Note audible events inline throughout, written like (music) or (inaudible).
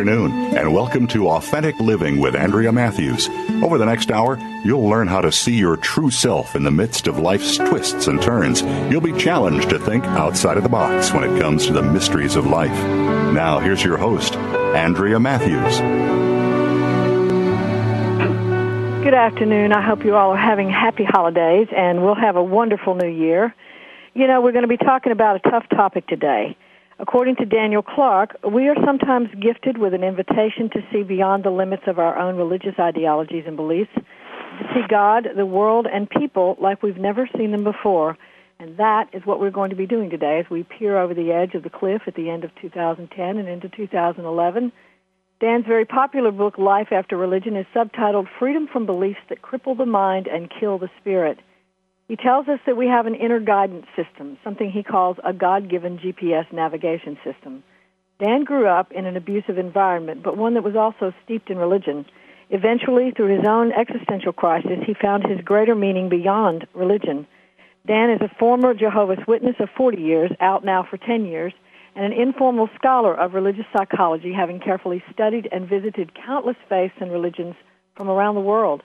Afternoon, and welcome to Authentic Living with Andrea Matthews. Over the next hour, you'll learn how to see your true self in the midst of life's twists and turns. You'll be challenged to think outside of the box when it comes to the mysteries of life. Now, here's your host, Andrea Matthews. Good afternoon. I hope you all are having happy holidays, and we'll have a wonderful new year. You know, we're going to be talking about a tough topic today. According to Daniel Clark, we are sometimes gifted with an invitation to see beyond the limits of our own religious ideologies and beliefs, to see God, the world, and people like we've never seen them before. And that is what we're going to be doing today as we peer over the edge of the cliff at the end of 2010 and into 2011. Dan's very popular book, Life After Religion, is subtitled Freedom from Beliefs That Cripple the Mind and Kill the Spirit. He tells us that we have an inner guidance system, something he calls a God given GPS navigation system. Dan grew up in an abusive environment, but one that was also steeped in religion. Eventually, through his own existential crisis, he found his greater meaning beyond religion. Dan is a former Jehovah's Witness of 40 years, out now for 10 years, and an informal scholar of religious psychology, having carefully studied and visited countless faiths and religions from around the world.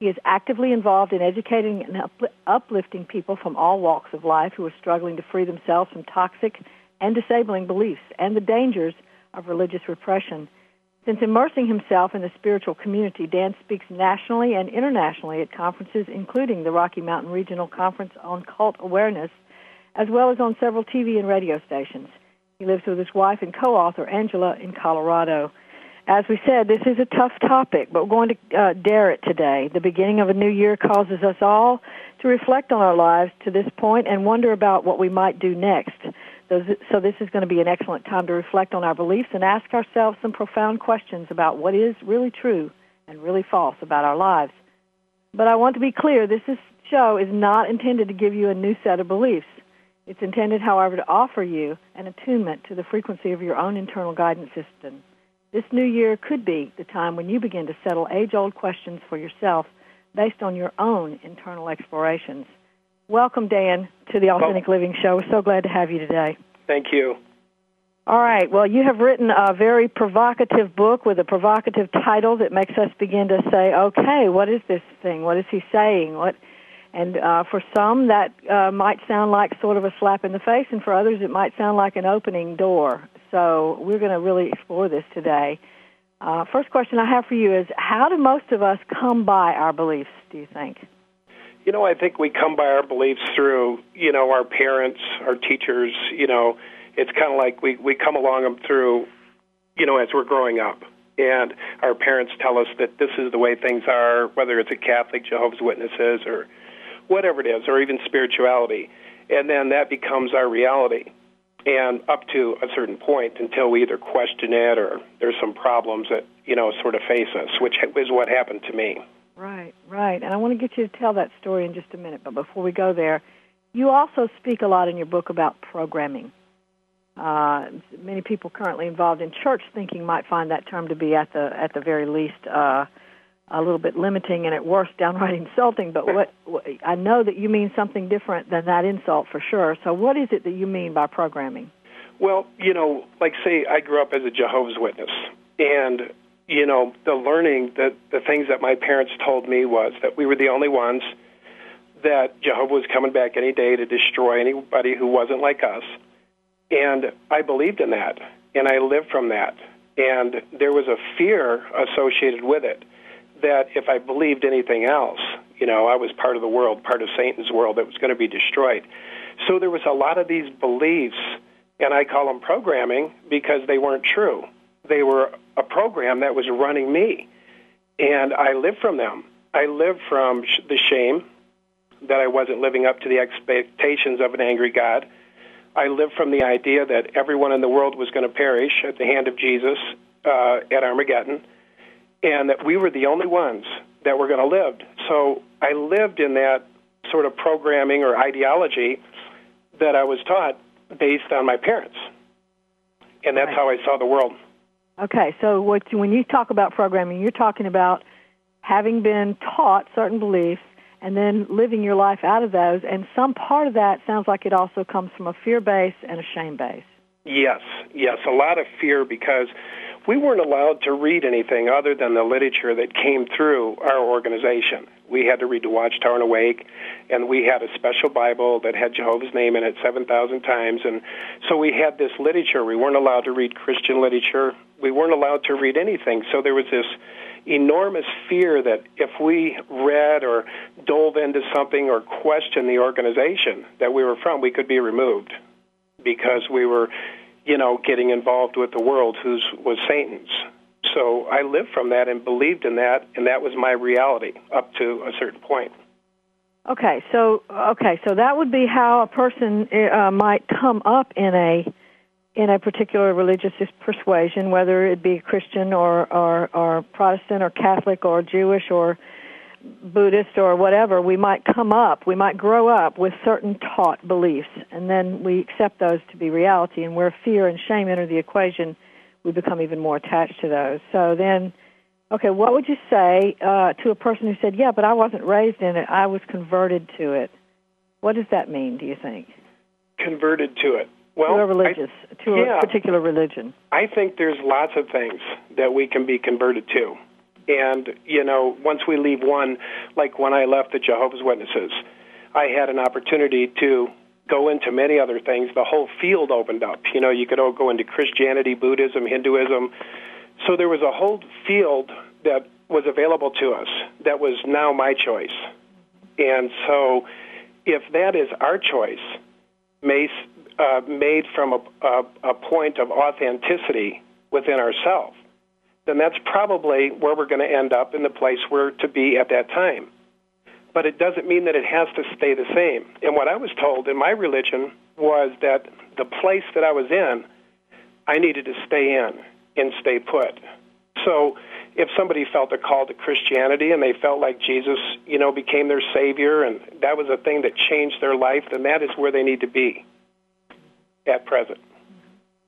He is actively involved in educating and uplifting people from all walks of life who are struggling to free themselves from toxic and disabling beliefs and the dangers of religious repression. Since immersing himself in the spiritual community, Dan speaks nationally and internationally at conferences, including the Rocky Mountain Regional Conference on Cult Awareness, as well as on several TV and radio stations. He lives with his wife and co author, Angela, in Colorado as we said, this is a tough topic, but we're going to uh, dare it today. The beginning of a new year causes us all to reflect on our lives to this point and wonder about what we might do next. So this is going to be an excellent time to reflect on our beliefs and ask ourselves some profound questions about what is really true and really false about our lives. But I want to be clear, this is, show is not intended to give you a new set of beliefs. It's intended, however, to offer you an attunement to the frequency of your own internal guidance system. This new year could be the time when you begin to settle age old questions for yourself based on your own internal explorations. Welcome, Dan, to the Authentic well, Living Show. We're so glad to have you today. Thank you. All right. Well, you have written a very provocative book with a provocative title that makes us begin to say, okay, what is this thing? What is he saying? What? And uh, for some, that uh, might sound like sort of a slap in the face, and for others, it might sound like an opening door. So we're going to really explore this today. Uh, first question I have for you is how do most of us come by our beliefs, do you think? You know, I think we come by our beliefs through, you know, our parents, our teachers, you know, it's kind of like we, we come along them through, you know, as we're growing up. And our parents tell us that this is the way things are, whether it's a Catholic, Jehovah's Witnesses, or whatever it is, or even spirituality. And then that becomes our reality and up to a certain point until we either question it or there's some problems that you know sort of face us, which is what happened to me. Right, right. And I want to get you to tell that story in just a minute. But before we go there, you also speak a lot in your book about programming. Uh, many people currently involved in church thinking might find that term to be at the at the very least uh, a little bit limiting and at worst downright (laughs) insulting. But what, I know that you mean something different than that insult for sure. So what is it that you mean by programming? Well, you know, like say I grew up as a Jehovah's Witness, and you know the learning that the things that my parents told me was that we were the only ones that Jehovah was coming back any day to destroy anybody who wasn't like us, and I believed in that, and I lived from that, and there was a fear associated with it that if I believed anything else, you know, I was part of the world, part of Satan's world that was going to be destroyed. So there was a lot of these beliefs And I call them programming because they weren't true. They were a program that was running me. And I lived from them. I lived from the shame that I wasn't living up to the expectations of an angry God. I lived from the idea that everyone in the world was going to perish at the hand of Jesus uh, at Armageddon, and that we were the only ones that were going to live. So I lived in that sort of programming or ideology that I was taught based on my parents. And that's right. how I saw the world. Okay, so what, when you talk about programming, you're talking about having been taught certain beliefs and then living your life out of those. And some part of that sounds like it also comes from a fear base and a shame base. Yes, yes, a lot of fear because we weren't allowed to read anything other than the literature that came through our organization. We had to read the Watchtower and Awake, and we had a special Bible that had Jehovah's name in it 7,000 times. And so we had this literature. We weren't allowed to read Christian literature. We weren't allowed to read anything. So there was this enormous fear that if we read or dove into something or questioned the organization that we were from, we could be removed because we were, you know, getting involved with the world who was Satan's. So I lived from that and believed in that, and that was my reality up to a certain point. Okay, so okay, so that would be how a person uh, might come up in a in a particular religious persuasion, whether it be Christian or, or, or Protestant or Catholic or Jewish or Buddhist or whatever, we might come up, we might grow up with certain taught beliefs, and then we accept those to be reality. And where fear and shame enter the equation, we become even more attached to those. So then, okay, what would you say uh, to a person who said, "Yeah, but I wasn't raised in it; I was converted to it"? What does that mean? Do you think? Converted to it. Well, to a religious, I, to yeah, a particular religion. I think there's lots of things that we can be converted to. And, you know, once we leave one, like when I left the Jehovah's Witnesses, I had an opportunity to go into many other things. The whole field opened up. You know, you could all go into Christianity, Buddhism, Hinduism. So there was a whole field that was available to us that was now my choice. And so if that is our choice, uh, made from a, a, a point of authenticity within ourselves, then that's probably where we're going to end up in the place we're to be at that time. But it doesn't mean that it has to stay the same. And what I was told in my religion was that the place that I was in, I needed to stay in and stay put. So if somebody felt a call to Christianity and they felt like Jesus, you know, became their savior and that was a thing that changed their life, then that is where they need to be at present.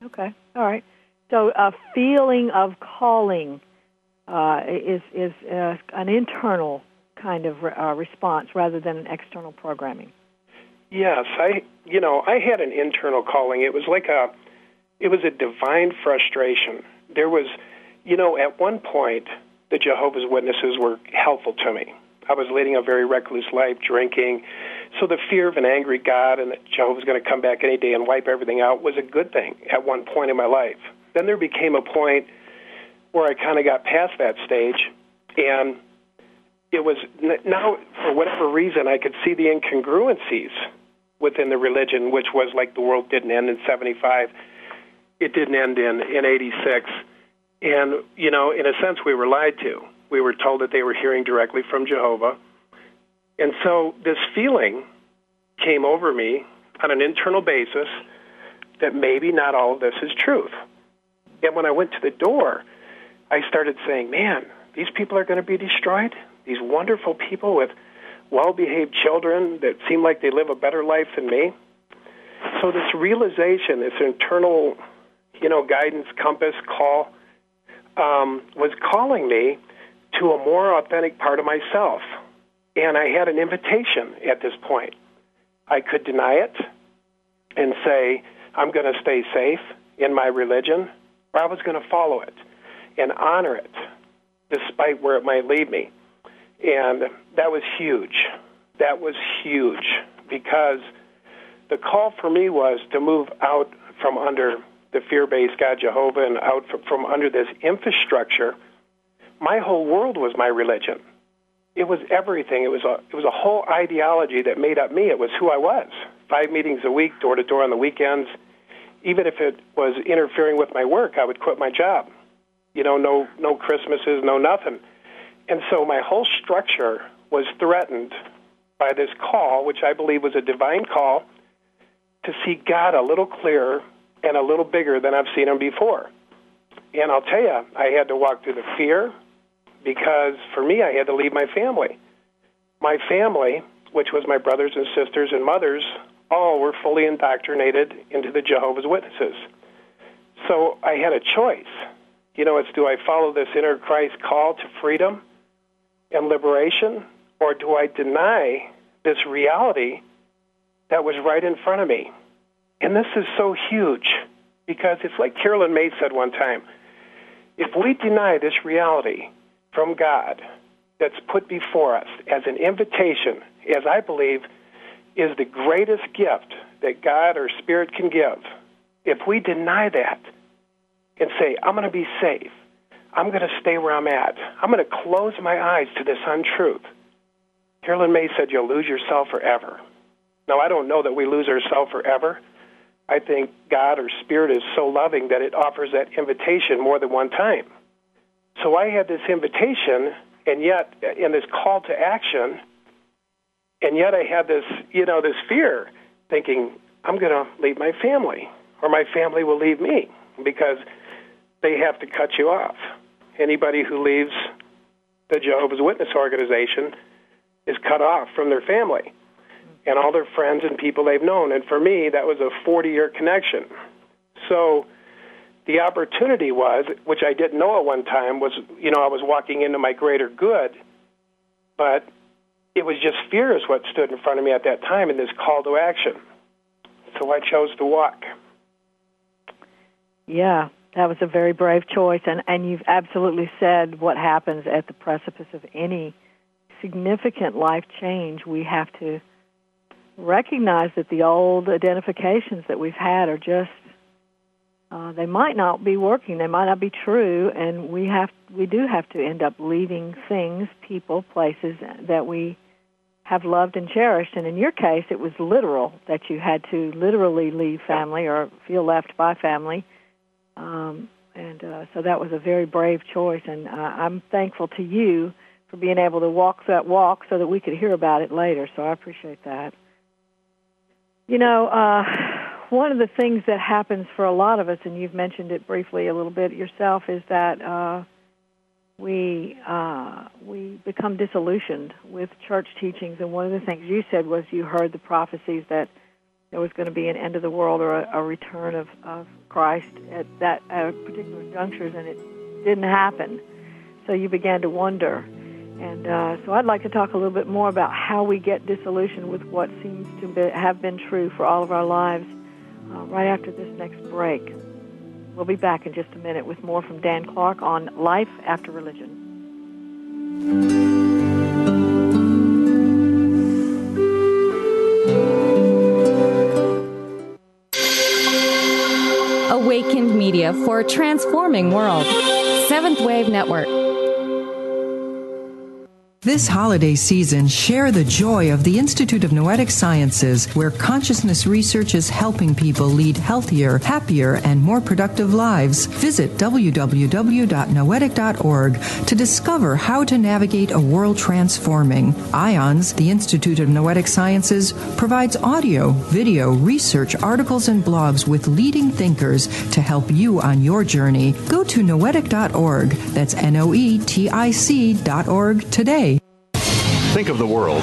Okay. All right. So a feeling of calling uh, is is uh, an internal kind of uh, response rather than an external programming. Yes, I you know I had an internal calling. It was like a it was a divine frustration. There was you know at one point the Jehovah's Witnesses were helpful to me. I was leading a very recluse life, drinking, so the fear of an angry God and that Jehovah was going to come back any day and wipe everything out was a good thing at one point in my life. Then there became a point where I kind of got past that stage, and it was now for whatever reason I could see the incongruencies within the religion, which was like the world didn't end in '75, it didn't end in in '86, and you know, in a sense, we were lied to. We were told that they were hearing directly from Jehovah and so this feeling came over me on an internal basis that maybe not all of this is truth. And when I went to the door, I started saying, man, these people are going to be destroyed. These wonderful people with well behaved children that seem like they live a better life than me. So this realization, this internal, you know, guidance, compass, call, um, was calling me to a more authentic part of myself and I had an invitation at this point. I could deny it and say, I'm going to stay safe in my religion, I was going to follow it and honor it despite where it might lead me. And that was huge. That was huge because the call for me was to move out from under the fear based God Jehovah and out from under this infrastructure. My whole world was my religion it was everything. It was a it was a whole ideology that made up me. It was who I was. Five meetings a week, door to door on the weekends, even if it was interfering with my work, I would quit my job. You know, no no Christmases, no nothing. And so my whole structure was threatened by this call, which I believe was a divine call to see God a little clearer and a little bigger than I've seen him before. And I'll tell you, I had to walk through the fear because for me, I had to leave my family. My family, which was my brothers and sisters and mothers, all were fully indoctrinated into the Jehovah's Witnesses. So I had a choice. You know, it's do I follow this inner Christ call to freedom and liberation, or do I deny this reality that was right in front of me? And this is so huge because it's like Carolyn May said one time if we deny this reality from God that's put before us as an invitation, as I believe is the greatest gift that God or Spirit can give, if we deny that and say, I'm going to be safe, I'm going to stay where I'm at, I'm going to close my eyes to this untruth, Carolyn May said, You'll lose yourself forever. Now, I don't know that we lose ourselves forever. I think God or Spirit is so loving that it offers that invitation more than one time. So I had this invitation, and yet, in this call to action, and yet I had this, you know, this fear, thinking, I'm going to leave my family, or my family will leave me, because they have to cut you off. Anybody who leaves the Jehovah's Witness organization is cut off from their family and all their friends and people they've known. And for me, that was a 40 year connection. So the opportunity was, which I didn't know at one time, was, you know, I was walking into my greater good, but it was just fear is what stood in front of me at that time in this call to action. So I chose to walk. Yeah, that was a very brave choice, and and you've absolutely said what happens at the precipice of any significant life change. We have to recognize that the old identifications that we've had are just uh, they might not be working, they might not be true, and we have we do have to end up leaving things, people, places that we have loved and cherished. And in your case, it was literal that you had to literally leave family or feel left by family. Um, and uh, so that was a very brave choice, and uh, I'm thankful to you for being able to walk that walk so that we could hear about it later. So I appreciate that. You know, uh, one of the things that happens for a lot of us, and you've mentioned it briefly a little bit yourself, is that uh, we uh, we become disillusioned with church teachings. And one of the things you said was you heard the prophecies that there was going to be an end of the world or a, a return of, of Christ at that at particular junctures, and it didn't happen. So you began to wonder. And uh, so I'd like to talk a little bit more about how we get disillusioned with what seems to be, have been true for all of our lives uh, right after this next break. We'll be back in just a minute with more from Dan Clark on life after religion. Awakened Media for a transforming world. Seventh Wave Network. This holiday season, share the joy of the Institute of Noetic Sciences, where consciousness research is helping people lead healthier, happier, and more productive lives. Visit www.noetic.org to discover how to navigate a world transforming. IONS, the Institute of Noetic Sciences, provides audio, video, research, articles, and blogs with leading thinkers to help you on your journey. Go to noetic.org. That's N O E T I C.org today. Think of the world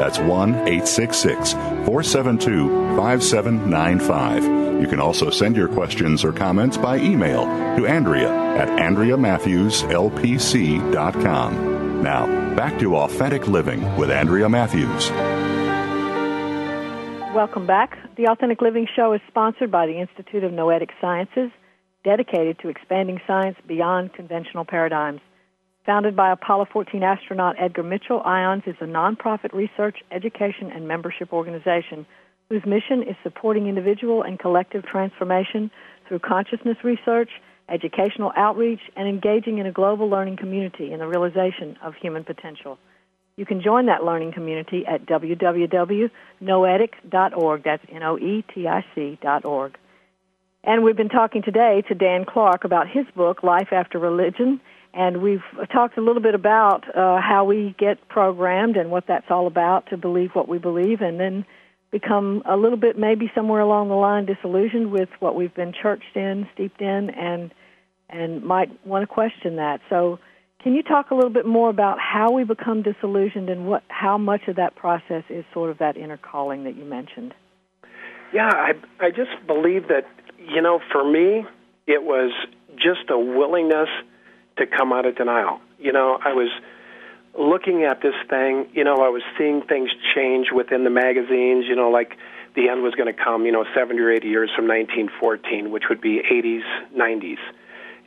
That's 1 866 472 5795. You can also send your questions or comments by email to Andrea at AndreaMatthewsLPC.com. Now, back to Authentic Living with Andrea Matthews. Welcome back. The Authentic Living Show is sponsored by the Institute of Noetic Sciences, dedicated to expanding science beyond conventional paradigms. Founded by Apollo 14 astronaut Edgar Mitchell, IONS is a nonprofit research, education, and membership organization whose mission is supporting individual and collective transformation through consciousness research, educational outreach, and engaging in a global learning community in the realization of human potential. You can join that learning community at www.noetic.org. That's N-O-E-T-I-C dot org. And we've been talking today to Dan Clark about his book, Life After Religion, and we've talked a little bit about uh, how we get programmed and what that's all about to believe what we believe, and then become a little bit maybe somewhere along the line disillusioned with what we've been churched in, steeped in, and and might want to question that. So can you talk a little bit more about how we become disillusioned and what how much of that process is sort of that inner calling that you mentioned? Yeah, I I just believe that you know for me it was just a willingness to come out of denial. You know, I was looking at this thing, you know, I was seeing things change within the magazines, you know, like the end was going to come, you know, 70 or 80 years from 1914, which would be 80s, 90s.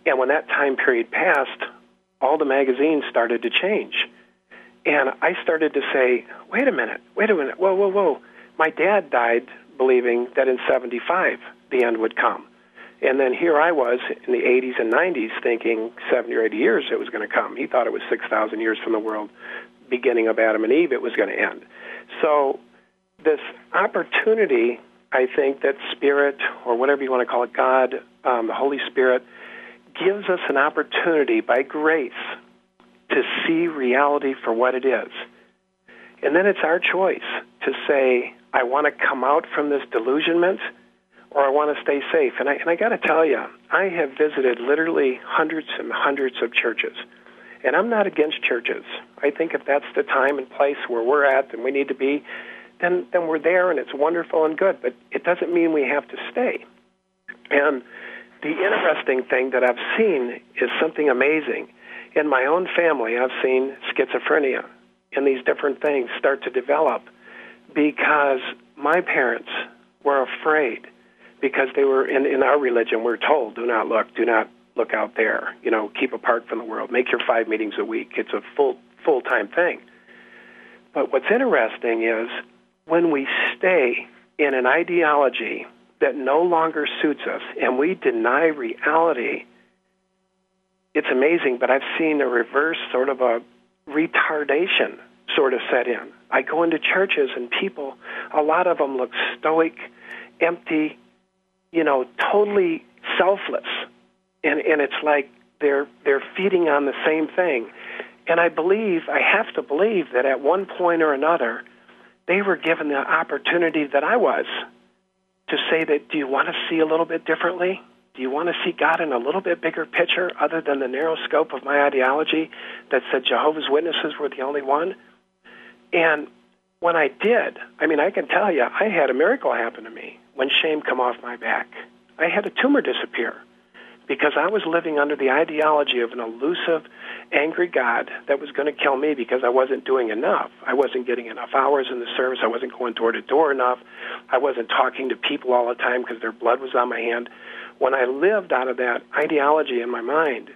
And when that time period passed, all the magazines started to change. And I started to say, wait a minute, wait a minute, whoa, whoa, whoa. My dad died believing that in 75 the end would come. And then here I was in the 80s and 90s thinking 70 or 80 years it was going to come. He thought it was 6,000 years from the world beginning of Adam and Eve it was going to end. So this opportunity, I think that Spirit, or whatever you want to call it, God, um, the Holy Spirit, gives us an opportunity by grace to see reality for what it is. And then it's our choice to say, I want to come out from this delusionment or I want to stay safe. And I, and I got to tell you, I have visited literally hundreds and hundreds of churches. And I'm not against churches. I think if that's the time and place where we're at and we need to be, then, then we're there and it's wonderful and good. But it doesn't mean we have to stay. And the interesting thing that I've seen is something amazing. In my own family, I've seen schizophrenia and these different things start to develop because my parents were afraid because they were in, in our religion we're told do not look do not look out there. You know keep apart from the world. Make your five meetings a week. It's a full full time thing. But what's interesting is when we stay in an ideology that no longer suits us and we deny reality, it's amazing, but I've seen a reverse sort of a retardation sort of set in. I go into churches and people, a lot of them look stoic, empty, you know, totally selfless. And, and it's like they're, they're feeding on the same thing. And I believe, I have to believe that at one point or another, they were given the opportunity that I was to say that do you want to see a little bit differently? Do you want to see God in a little bit bigger picture other than the narrow scope of my ideology that said Jehovah's Witnesses were the only one? And when I did, I mean, I can tell you, I had a miracle happen to me when shame come off my back. I had a tumor disappear. because I was living under the ideology of an elusive, angry God that was going to kill me because I wasn't doing enough. I wasn't getting enough hours in the service. I wasn't going door to door enough. I wasn't talking to people all the time because their blood was on my hand. When I lived out of that ideology in my mind,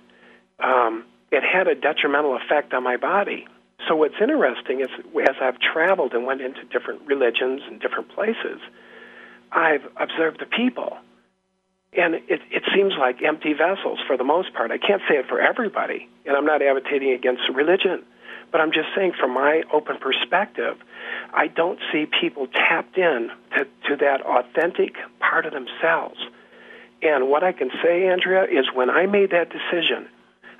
um, it had a detrimental effect on my body. So what's interesting is as I've traveled and went into different religions and different places, I've observed the people and it, it seems like empty vessels for the most part. I can't say it for everybody, and I'm not advocating against religion, but I'm just saying from my open perspective, I don't see people tapped in to, to that authentic part of themselves. And what I can say, Andrea, is when I made that decision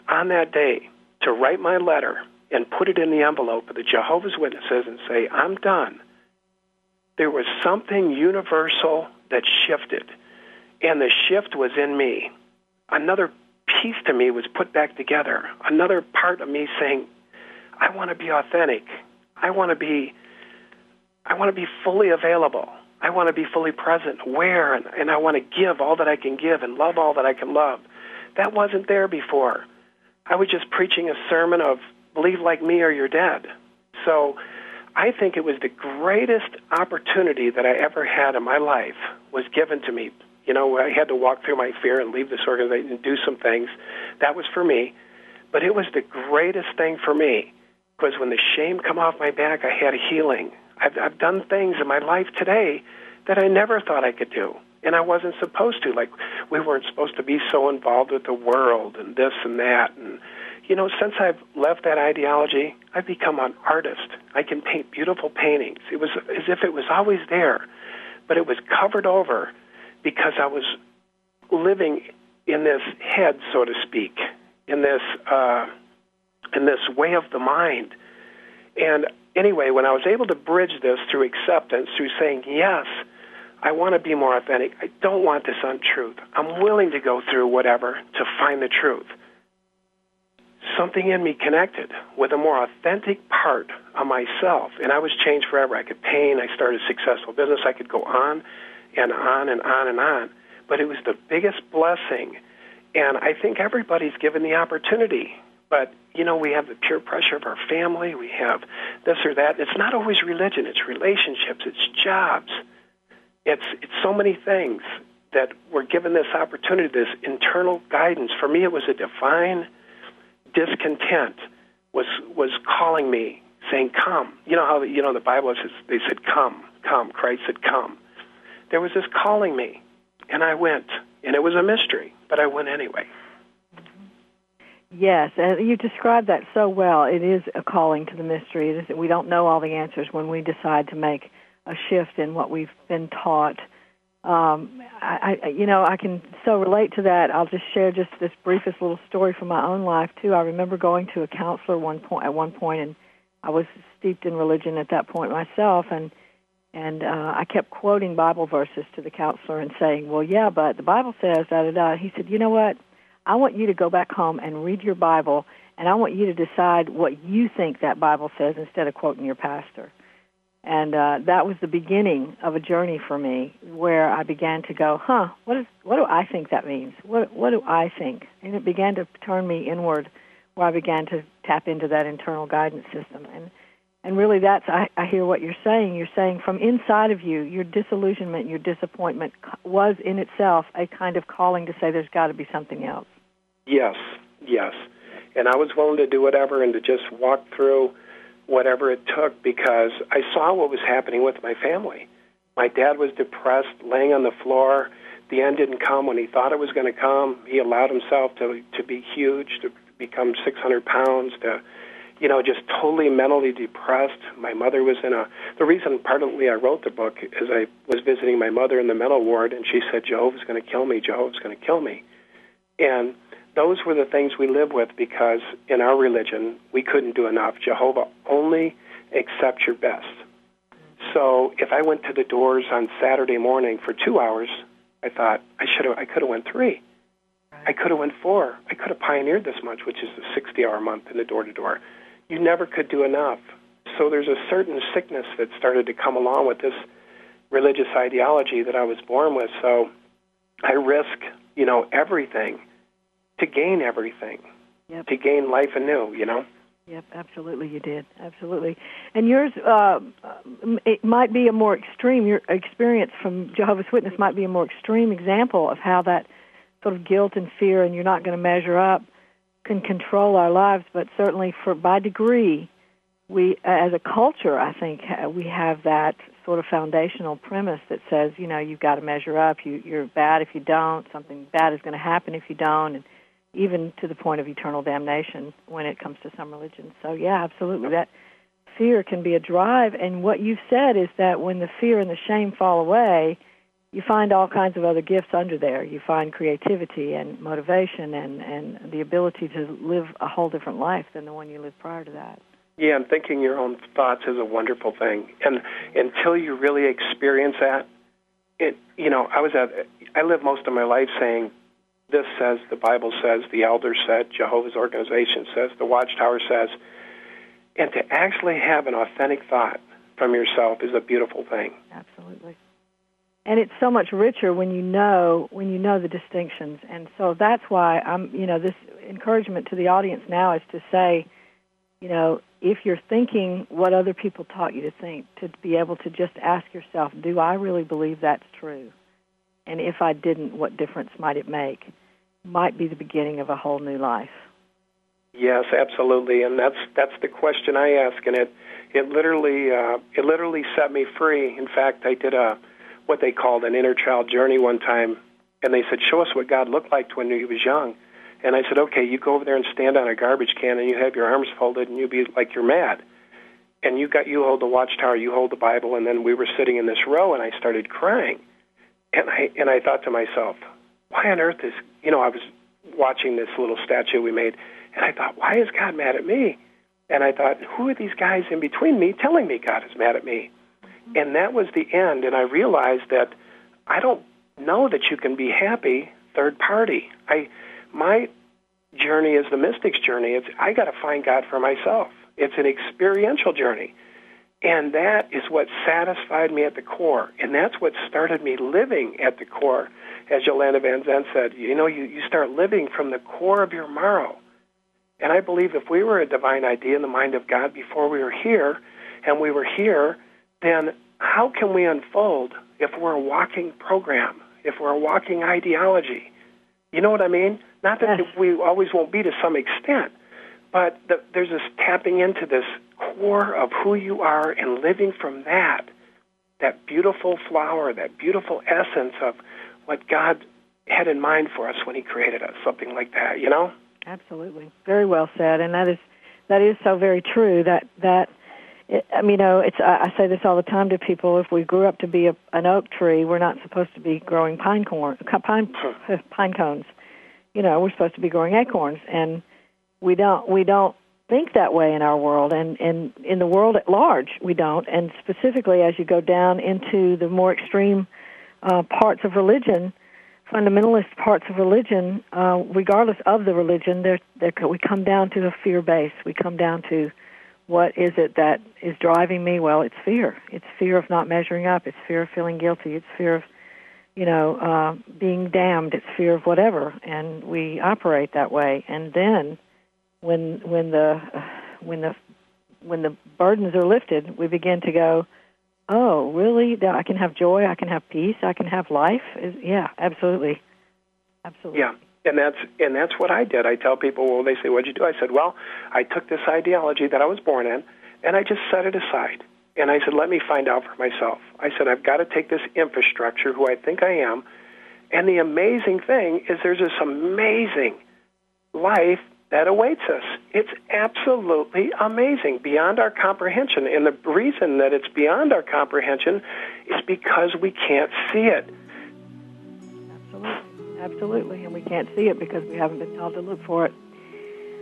on that day to write my letter and put it in the envelope of the Jehovah's Witnesses and say, I'm done, there was something universal that shifted and the shift was in me. Another piece to me was put back together. Another part of me saying, I want to be authentic. I want to be I want to be fully available. I want to be fully present, aware, and, and I want to give all that I can give and love all that I can love. That wasn't there before. I was just preaching a sermon of believe like me or you're dead. So I think it was the greatest opportunity that I ever had in my life was given to me you know, I had to walk through my fear and leave this organization and do some things. That was for me. But it was the greatest thing for me because when the shame come off my back, I had a healing. I've, I've done things in my life today that I never thought I could do. And I wasn't supposed to. Like, we weren't supposed to be so involved with the world and this and that. And, you know, since I've left that ideology, I've become an artist. I can paint beautiful paintings. It was as if it was always there, but it was covered over because I was living in this head, so to speak, in this uh, in this way of the mind. And anyway, when I was able to bridge this through acceptance, through saying yes, I want to be more authentic. I don't want this untruth. I'm willing to go through whatever to find the truth. Something in me connected with a more authentic part of myself, and I was changed forever. I could paint. I started a successful business. I could go on and on and on and on. But it was the biggest blessing. And I think everybody's given the opportunity. But, you know, we have the peer pressure of our family, we have this or that. It's not always religion, it's relationships, it's jobs. It's, it's so many things that we're given this opportunity, this internal guidance. For me, it was a divine discontent was was calling me, saying, "Come." You know how you know the Bible says they said, "Come, come." Christ said, "Come." there was this calling me, and I went. And it was a mystery, but I went anyway. Yes, and you described that so well. It is a calling to the mystery. It is, we don't know all the answers when we decide to make a shift in what we've been taught. Um, I, I, you know, I can so relate to that. I'll just share just this briefest little story from my own life too. I remember going to a counselor one point at one point, and I was steeped in religion at that point myself, and and uh, I kept quoting Bible verses to the counselor and saying, "Well, yeah, but the Bible says da da da." He said, "You know what? I want you to go back home and read your Bible, and I want you to decide what you think that Bible says instead of quoting your pastor." And uh, that was the beginning of a journey for me, where I began to go, "Huh? What is? What do I think that means? What What do I think?" And it began to turn me inward, where I began to tap into that internal guidance system and and really, that's I, I hear what you're saying. You're saying from inside of you, your disillusionment, your disappointment was in itself a kind of calling to say there's got to be something else. Yes, yes. And I was willing to do whatever and to just walk through whatever it took because I saw what was happening with my family. My dad was depressed, laying on the floor. The end didn't come when he thought it was going to come. He allowed himself to to be huge, to become 600 pounds, to you know, just totally mentally depressed. My mother was in a. The reason, partly, I wrote the book is I was visiting my mother in the mental ward, and she said, "Jehovah's going to kill me. Jehovah's going to kill me," and those were the things we lived with because in our religion we couldn't do enough. Jehovah only accepts your best. So if I went to the doors on Saturday morning for two hours, I thought I should have. I could have went three. I could have went four. I could have pioneered this much, which is a 60-hour month in the door-to-door you never could do enough. So there's a certain sickness that started to come along with this religious ideology that I was born with. So I risk, you know, everything to gain everything, Yep. to gain life anew. You know. Yep, absolutely, you did. Absolutely. And yours, uh, it might be a more extreme, your experience from Jehovah's Witness might be a more extreme example of how that sort of guilt and fear and you're not going to measure up can control our lives, but certainly for by degree, we, as a culture, I think we have that sort of foundational premise that says, you know, you've got to measure up. You, you're bad if you don't. Something bad is going to happen if you don't. And even to the point of eternal damnation when it comes to some religions. So yeah, absolutely. That fear can be a drive and what you've said is that when the fear and the shame fall away, you find all kinds of other gifts under there. You find creativity and motivation and, and the ability to live a whole different life than the one you lived prior to that. Yeah, and thinking your own thoughts is a wonderful thing. And until you really experience that, it you know, I was at I lived most of my life saying this says, the Bible says, the elders said, Jehovah's organization says, the Watchtower says. And to actually have an authentic thought from yourself is a beautiful thing. Absolutely. And it's so much richer when you know when you know the distinctions. And so that's why I'm you know, this encouragement to the audience now is to say, you know, if you're thinking what other people taught you to think, to be able to just ask yourself, do I really believe that's true? And if I didn't, what difference might it make? Might be the beginning of a whole new life. Yes, absolutely, and that's that's the question I ask, and it it literally uh, it literally set me free. In fact, I did a what they called an inner child journey one time, and they said, "Show us what God looked like when he was young." And I said, "Okay, you go over there and stand on a garbage can, and you have your arms folded, and you be like you're mad." And you got you hold the watchtower, you hold the Bible, and then we were sitting in this row, and I started crying and I and I thought to myself, why on earth is you know I was watching this little statue we made, and I thought, why is God mad at me? And I thought, who are these guys in between me telling me God is mad at me? And that was the end. And I realized that I don't know that you can be happy third party. I my journey is the mystic's journey. It's I got to find God for myself. It's an experiential journey. And that is what satisfied me at the core. And that's what started me living at the core. As Iyanla Vanzant said, you know, you, you start living from the core of your marrow. And I believe if we were a divine idea in the mind of God before we were here, and we were here, then how can we unfold if we're a walking program, if we're a walking ideology? You know what I mean? Not that yes. we always won't be to some extent, but the, there's this tapping into this core of who you are and living from that, that beautiful flower, that beautiful essence of what God had in mind for us when He created us, something like that, you know? Absolutely, very well said, and that is that is so very true. That that it, I mean, you know, it's I, I say this all the time to people. If we grew up to be a, an oak tree, we're not supposed to be growing pine corn, uh, pine (laughs) pine cones. You know, we're supposed to be growing acorns, and we don't we don't think that way in our world and, and in the world at large we don't. And specifically as you go down into the more extreme uh, parts of religion fundamentalist parts of religion uh, regardless of the religion they're, they're, we come down to a fear base. We come down to what is it that is driving me? Well it's fear. It's fear of not measuring up. It's fear of feeling guilty. It's fear of you know uh, being damned. It's fear of whatever. And we operate that way. And then when when the when the when the burdens are lifted, we begin to go, oh, really? I can have joy. I can have peace. I can have life. Yeah, absolutely, absolutely. Yeah, and that's and that's what I did. I tell people, well, they say, what'd you do? I said, well, I took this ideology that I was born in, and I just set it aside. And I said, let me find out for myself. I said, I've got to take this infrastructure, who I think I am, and the amazing thing is there's this amazing life that awaits us. It's absolutely amazing, beyond our comprehension. And the reason that it's beyond our comprehension is because we can't see it. Absolutely. Absolutely. And we can't see it because we haven't been told to look for it.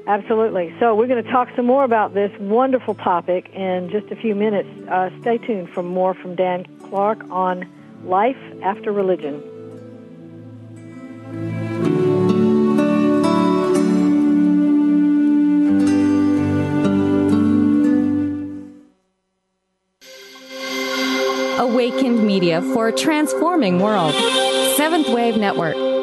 Absolutely. So we're going to talk some more about this wonderful topic in just a few minutes. Uh, stay tuned for more from Dan Clark on life after religion. Media for a transforming world. Seventh Wave Network.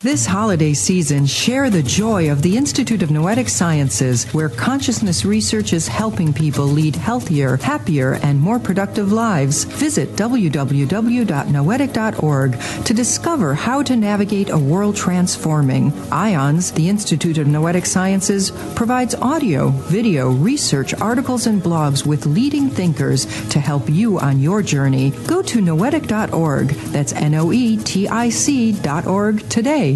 This holiday season, share the joy of the Institute of Noetic Sciences, where consciousness research is helping people lead healthier, happier, and more productive lives. Visit www.noetic.org to discover how to navigate a world transforming. IONS, the Institute of Noetic Sciences, provides audio, video, research, articles, and blogs with leading thinkers to help you on your journey. Go to noetic.org. That's N O E T I C.org today.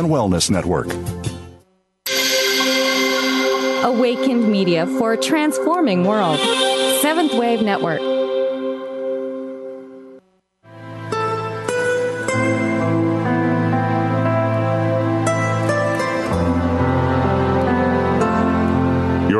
and Wellness Network. Awakened Media for a transforming world. Seventh Wave Network.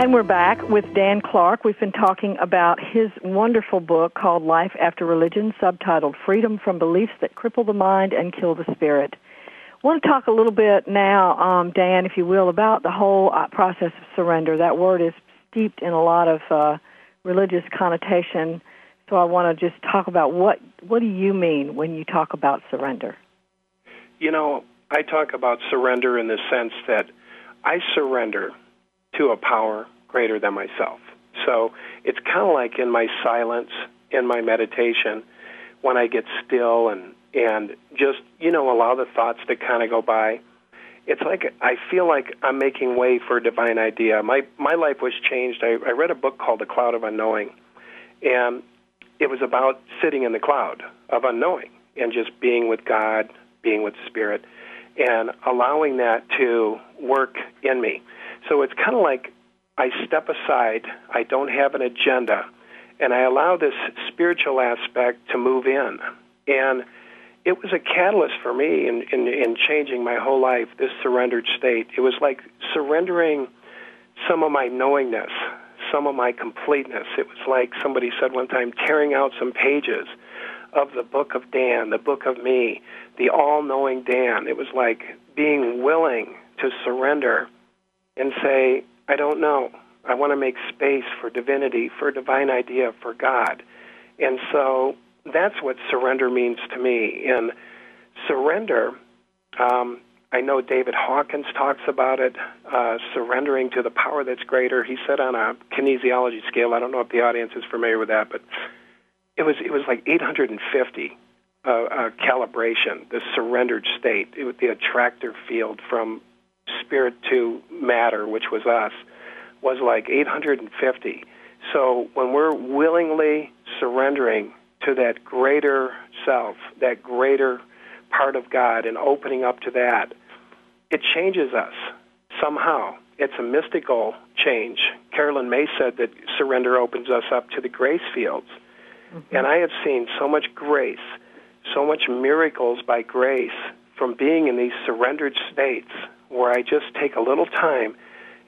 And we're back with Dan Clark. We've been talking about his wonderful book called Life After Religion, subtitled Freedom from Beliefs That Cripple the Mind and Kill the Spirit. I want to talk a little bit now, um, Dan, if you will, about the whole uh, process of surrender. That word is steeped in a lot of uh, religious connotation. So I want to just talk about what what do you mean when you talk about surrender? You know, I talk about surrender in the sense that I surrender to a power greater than myself. So it's kind of like in my silence, in my meditation, when I get still and and just you know allow the thoughts to kind of go by. It's like I feel like I'm making way for a divine idea. My my life was changed. I, I read a book called The Cloud of Unknowing, and it was about sitting in the cloud of unknowing and just being with God, being with Spirit, and allowing that to work in me. So it's kind of like I step aside, I don't have an agenda, and I allow this spiritual aspect to move in. And it was a catalyst for me in, in, in changing my whole life, this surrendered state. It was like surrendering some of my knowingness, some of my completeness. It was like somebody said one time, tearing out some pages of the book of Dan, the book of me, the all knowing Dan. It was like being willing to surrender and say, I don't know. I want to make space for divinity, for a divine idea, for God. And so that's what surrender means to me. And surrender, um, I know David Hawkins talks about it, uh, surrendering to the power that's greater. He said on a kinesiology scale, I don't know if the audience is familiar with that, but it was it was like 850 uh, uh, calibration, the surrendered state, it, the attractor field from spirit to matter, which was us, was like 850. So when we're willingly surrendering to that greater self, that greater part of God, and opening up to that, it changes us somehow. It's a mystical change. Caroline Myss said that surrender opens us up to the grace fields. Mm-hmm. And I have seen so much grace, so much miracles by grace from being in these surrendered states where I just take a little time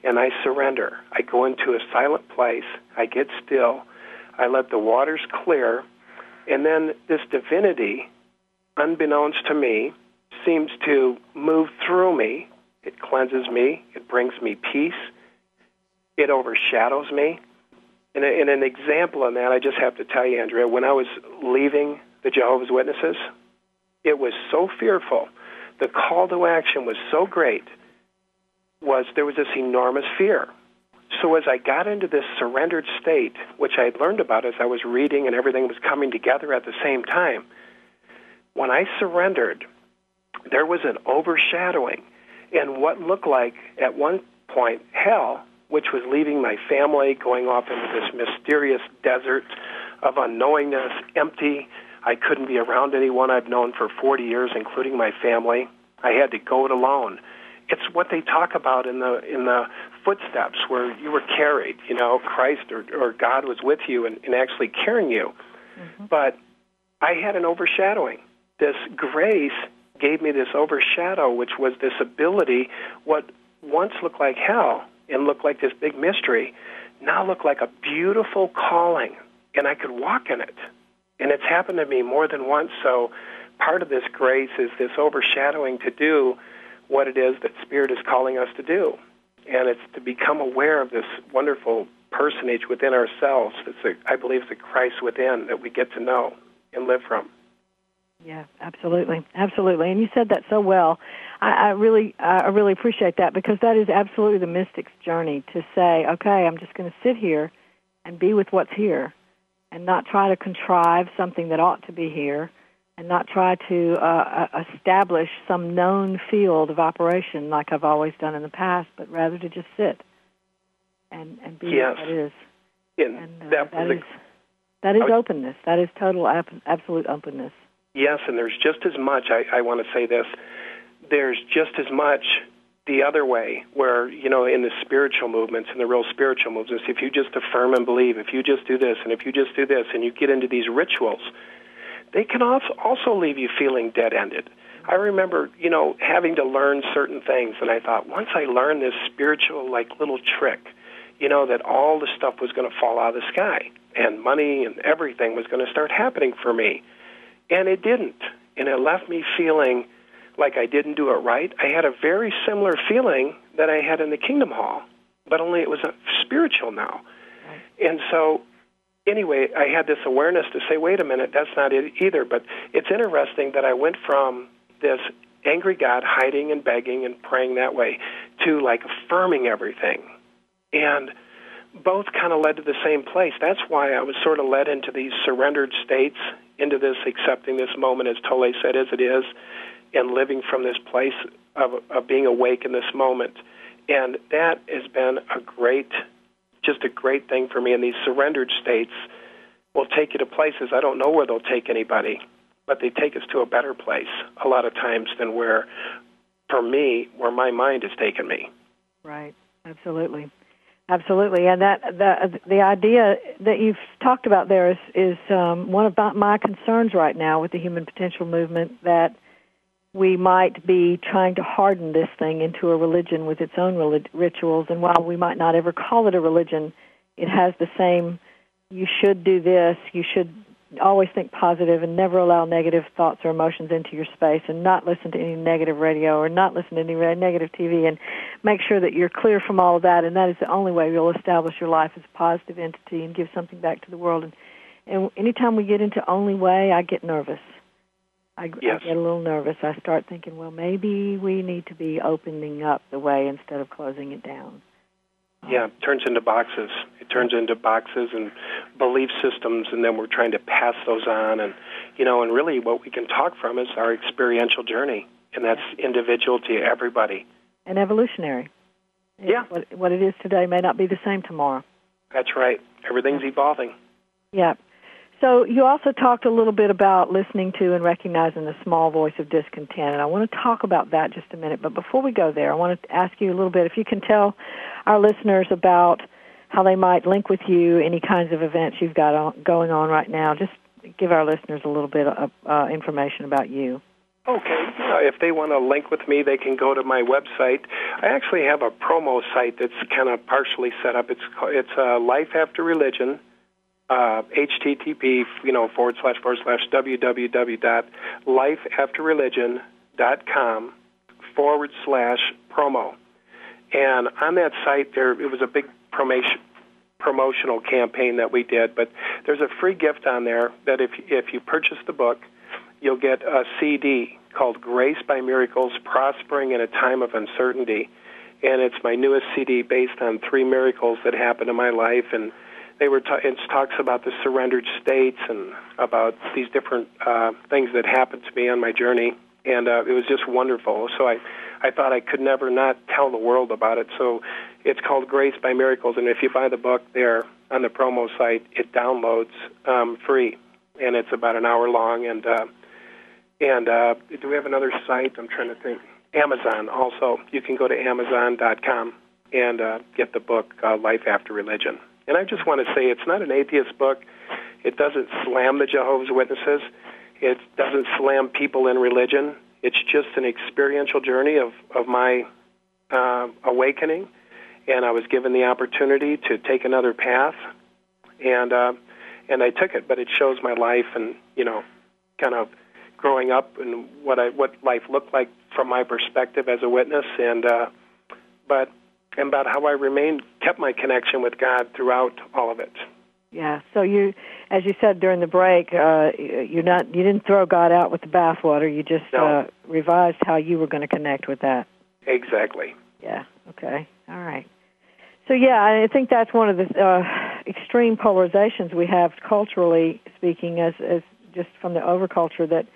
and I surrender. I go into a silent place, I get still, I let the waters clear, and then this divinity, unbeknownst to me, seems to move through me It cleanses me. It brings me peace. It overshadows me. And, and an example of that, I just have to tell you, Andrea, when I was leaving the Jehovah's Witnesses, it was so fearful. The call to action was so great. Was there was this enormous fear. So as I got into this surrendered state, which I had learned about as I was reading and everything was coming together at the same time, when I surrendered, there was an overshadowing. And what looked like at one point hell, which was leaving my family, going off into this mysterious desert of unknowingness, empty. I couldn't be around anyone I've known for 40 years, including my family. I had to go it alone. It's what they talk about in the in the footsteps where you were carried. You know, Christ or, or God was with you and, and actually carrying you. Mm-hmm. But I had an overshadowing. This grace gave me this overshadow, which was this ability, what once looked like hell and looked like this big mystery, now looked like a beautiful calling, and I could walk in it. And it's happened to me more than once. So part of this grace is this overshadowing to do what it is that Spirit is calling us to do. And it's to become aware of this wonderful personage within ourselves. A, I believe a Christ within that we get to know and live from. Yeah, absolutely, absolutely. And you said that so well. I, I really, I really appreciate that because that is absolutely the mystic's journey to say, okay, I'm just going to sit here and be with what's here, and not try to contrive something that ought to be here, and not try to uh, uh establish some known field of operation like I've always done in the past, but rather to just sit and and be yes. what it is. And, and uh, that, that is that is openness. That is total absolute openness. Yes, and there's just as much, I, I want to say this, there's just as much the other way, where, you know, in the spiritual movements, in the real spiritual movements, if you just affirm and believe, if you just do this, and if you just do this, and you get into these rituals, they can also, also leave you feeling dead ended. I remember, you know, having to learn certain things, and I thought, once I learn this spiritual, like, little trick, you know, that all the stuff was going to fall out of the sky, and money and everything was going to start happening for me and it didn't. And it left me feeling like I didn't do it right. I had a very similar feeling that I had in the Kingdom Hall, but only it was spiritual now. And so, anyway, I had this awareness to say, wait a minute, that's not it either. But it's interesting that I went from this angry God hiding and begging and praying that way to like affirming everything. And both kind of led to the same place. That's why I was sort of led into these surrendered states into this, accepting this moment, as Tolle said, as it is, and living from this place of, of being awake in this moment. And that has been a great, just a great thing for me. And these surrendered states will take you to places I don't know where they'll take anybody, but they take us to a better place a lot of times than where, for me, where my mind has taken me. Right. Absolutely. Absolutely, and that the the idea that you've talked about there is is um, one of my concerns right now with the human potential movement that we might be trying to harden this thing into a religion with its own relig- rituals, and while we might not ever call it a religion, it has the same. You should do this. You should always think positive and never allow negative thoughts or emotions into your space and not listen to any negative radio or not listen to any negative TV and make sure that you're clear from all of that and that is the only way you'll establish your life as a positive entity and give something back to the world and and anytime we get into only way I get nervous. I, yes. I get a little nervous. I start thinking, well, maybe we need to be opening up the way instead of closing it down. Yeah, it turns into boxes. It turns into boxes and belief systems, and then we're trying to pass those on. And, you know, and really what we can talk from is our experiential journey, and that's individual to everybody. And evolutionary. Yeah. What, what it is today may not be the same tomorrow. That's right. Everything's evolving. Yeah. So you also talked a little bit about listening to and recognizing the small voice of discontent, and I want to talk about that just a minute. But before we go there, I want to ask you a little bit if you can tell our listeners about how they might link with you, any kinds of events you've got on, going on right now. Just give our listeners a little bit of uh, information about you. Okay. Uh, if they want to link with me, they can go to my website. I actually have a promo site that's kind of partially set up. It's called it's uh, Life After Religion uh, http you know forward slash forward slash www.lifeafterreligion.com forward slash promo. And on that site, there it was a big promotion promotional campaign that we did. But there's a free gift on there that if if you purchase the book, you'll get a CD called "Grace by Miracles: Prospering in a Time of Uncertainty," and it's my newest CD based on three miracles that happened in my life and. They were ta- it talks about the surrendered states and about these different uh, things that happened to me on my journey, and uh, it was just wonderful. So I, I thought I could never not tell the world about it. So it's called Grace by Miracles, and if you buy the book there on the promo site, it downloads um, free, and it's about an hour long. And uh, and uh, do we have another site? I'm trying to think. Amazon also. You can go to Amazon.com and uh, get the book uh, Life After Religion. And I just want to say it's not an atheist book. It doesn't slam the Jehovah's Witnesses. It doesn't slam people in religion. It's just an experiential journey of, of my uh, awakening and I was given the opportunity to take another path, and uh, and I took it. But it shows my life and you know, kind of growing up and what I what life looked like from my perspective as a witness, and uh, but and about how I remained kept my connection with God throughout all of it. Yeah. So you, as you said during the break, uh, you're not you didn't throw God out with the bathwater. You just no. uh, revised how you were going to connect with that. Exactly. Yeah. Okay. All right. So yeah, I think that's one of the uh, extreme polarizations we have culturally speaking, as as just from the overculture that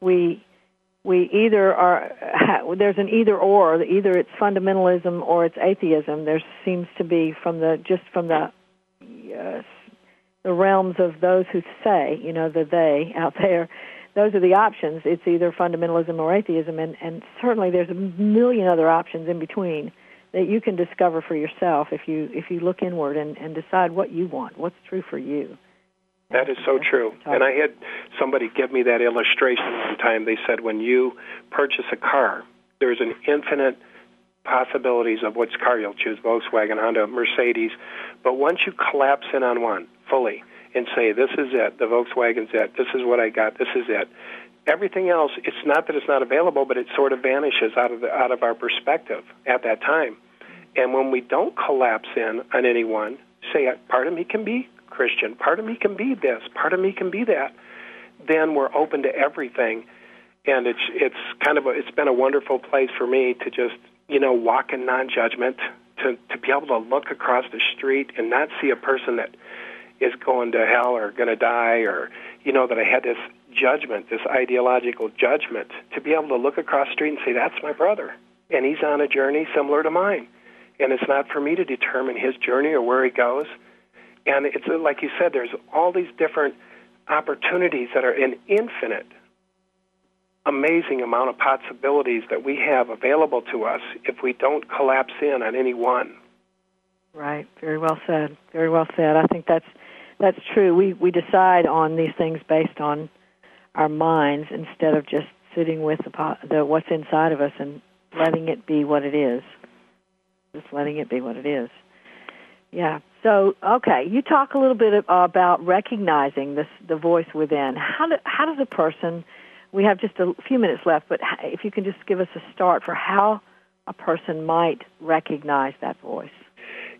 we we either are ha, there's an either or either it's fundamentalism or it's atheism. There seems to be from the just from the uh, the realms of those who say, you know, the they out there. Those are the options. It's either fundamentalism or atheism, and, and certainly there's a million other options in between that you can discover for yourself if you if you look inward and, and decide what you want, what's true for you. That is so true. And I had somebody give me that illustration one time. They said when you purchase a car, there's an infinite possibilities of which car you'll choose Volkswagen, Honda, Mercedes. But once you collapse in on one fully and say, this is it, the Volkswagen's it, this is what I got, this is it, everything else, it's not that it's not available, but it sort of vanishes out of the, out of our perspective at that time. And when we don't collapse in on anyone, say part of me can be Christian, part of me can be this, part of me can be that, then we're open to everything. And it's it's kind of a, it's been a wonderful place for me to just you know walk in non-judgment, to to be able to look across the street and not see a person that is going to hell or going to die or you know that I had this judgment, this ideological judgment, to be able to look across the street and say, that's my brother. And he's on a journey similar to mine. And it's not for me to determine his journey or where he goes. And it's like you said, there's all these different opportunities that are an infinite, amazing amount of possibilities that we have available to us if we don't collapse in on any one. Right. Very well said. Very well said. I think that's that's true. We we decide on these things based on our minds instead of just sitting with the, the what's inside of us and letting it be what it is. Just letting it be what it is. Yeah. So, okay, you talk a little bit about recognizing this the voice within. How do, how does a person? We have just a few minutes left, but if you can just give us a start for how a person might recognize that voice.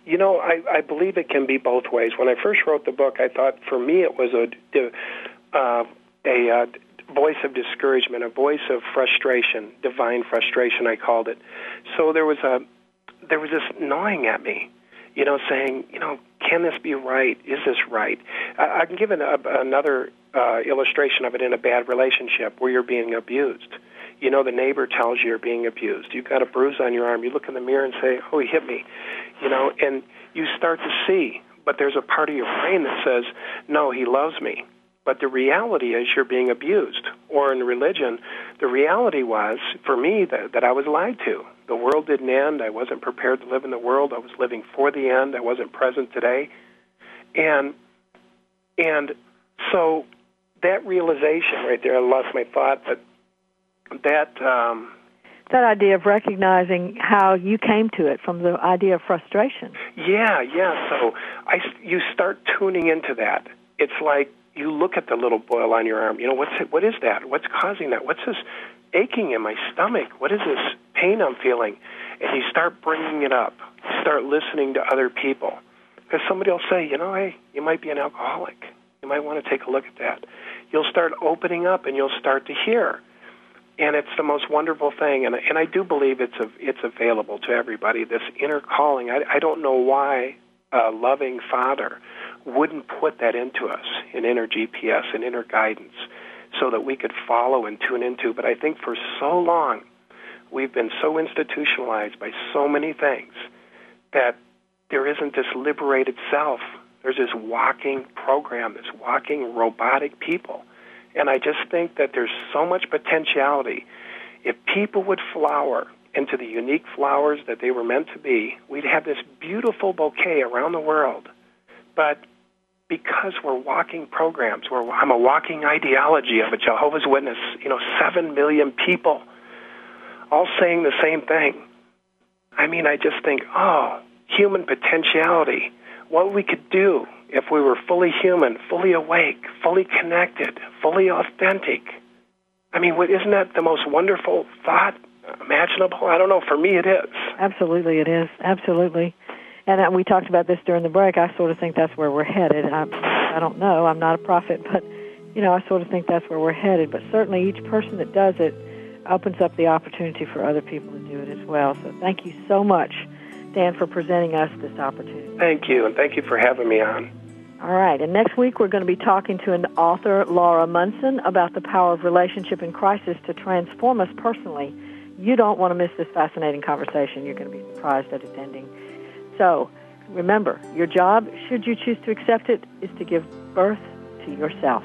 You know, I, I believe it can be both ways. When I first wrote the book, I thought for me it was a uh, a uh, voice of discouragement, a voice of frustration, divine frustration, I called it. So there was a there was this gnawing at me, you know, saying, you know, can this be right? Is this right? I, I can give an, a, another uh, illustration of it in a bad relationship where you're being abused. You know, the neighbor tells you you're being abused. You've got a bruise on your arm. You look in the mirror and say, "Oh, he hit me," you know, and you start to see. But there's a part of your brain that says, "No, he loves me." But the reality is you're being abused. Or in religion, the reality was, for me, that, that I was lied to. The world didn't end. I wasn't prepared to live in the world. I was living for the end. I wasn't present today. And, and so that realization right there, I lost my thought, but that. Um, that idea of recognizing how you came to it from the idea of frustration. Yeah, yeah. So I, you start tuning into that. It's like you look at the little boil on your arm. You know, what's it, what is that? What's causing that? What's this aching in my stomach. What is this pain I'm feeling? And you start bringing it up. You start listening to other people. Because somebody will say, you know, hey, you might be an alcoholic. You might want to take a look at that. You'll start opening up and you'll start to hear. And it's the most wonderful thing. And, and I do believe it's, a, it's available to everybody, this inner calling. I, I don't know why a loving father wouldn't put that into us, an inner GPS, an inner guidance, so that we could follow and tune into. But I think for so long, we've been so institutionalized by so many things that there isn't this liberated self. There's this walking program, this walking robotic people. And I just think that there's so much potentiality. If people would flower into the unique flowers that they were meant to be, we'd have this beautiful bouquet around the world. But because we're walking programs, where I'm a walking ideology of a Jehovah's Witness, you know, seven million people all saying the same thing. I mean, I just think, oh, human potentiality, what we could do if we were fully human, fully awake, fully connected, fully authentic. I mean, isn't that the most wonderful thought imaginable? I don't know. For me, it is. Absolutely, it is. Absolutely. And we talked about this during the break. I sort of think that's where we're headed. I, I don't know. I'm not a prophet, (laughs) but you know, I sort of think that's where we're headed. But certainly, each person that does it opens up the opportunity for other people to do it as well. So, thank you so much, Dan, for presenting us this opportunity. Thank you, and thank you for having me on. All right, and next week we're going to be talking to an author, Laura Munson, about the power of relationship in crisis to transform us personally. You don't want to miss this fascinating conversation. You're going to be surprised at its ending. So, remember, your job, should you choose to accept it, is to give birth to yourself.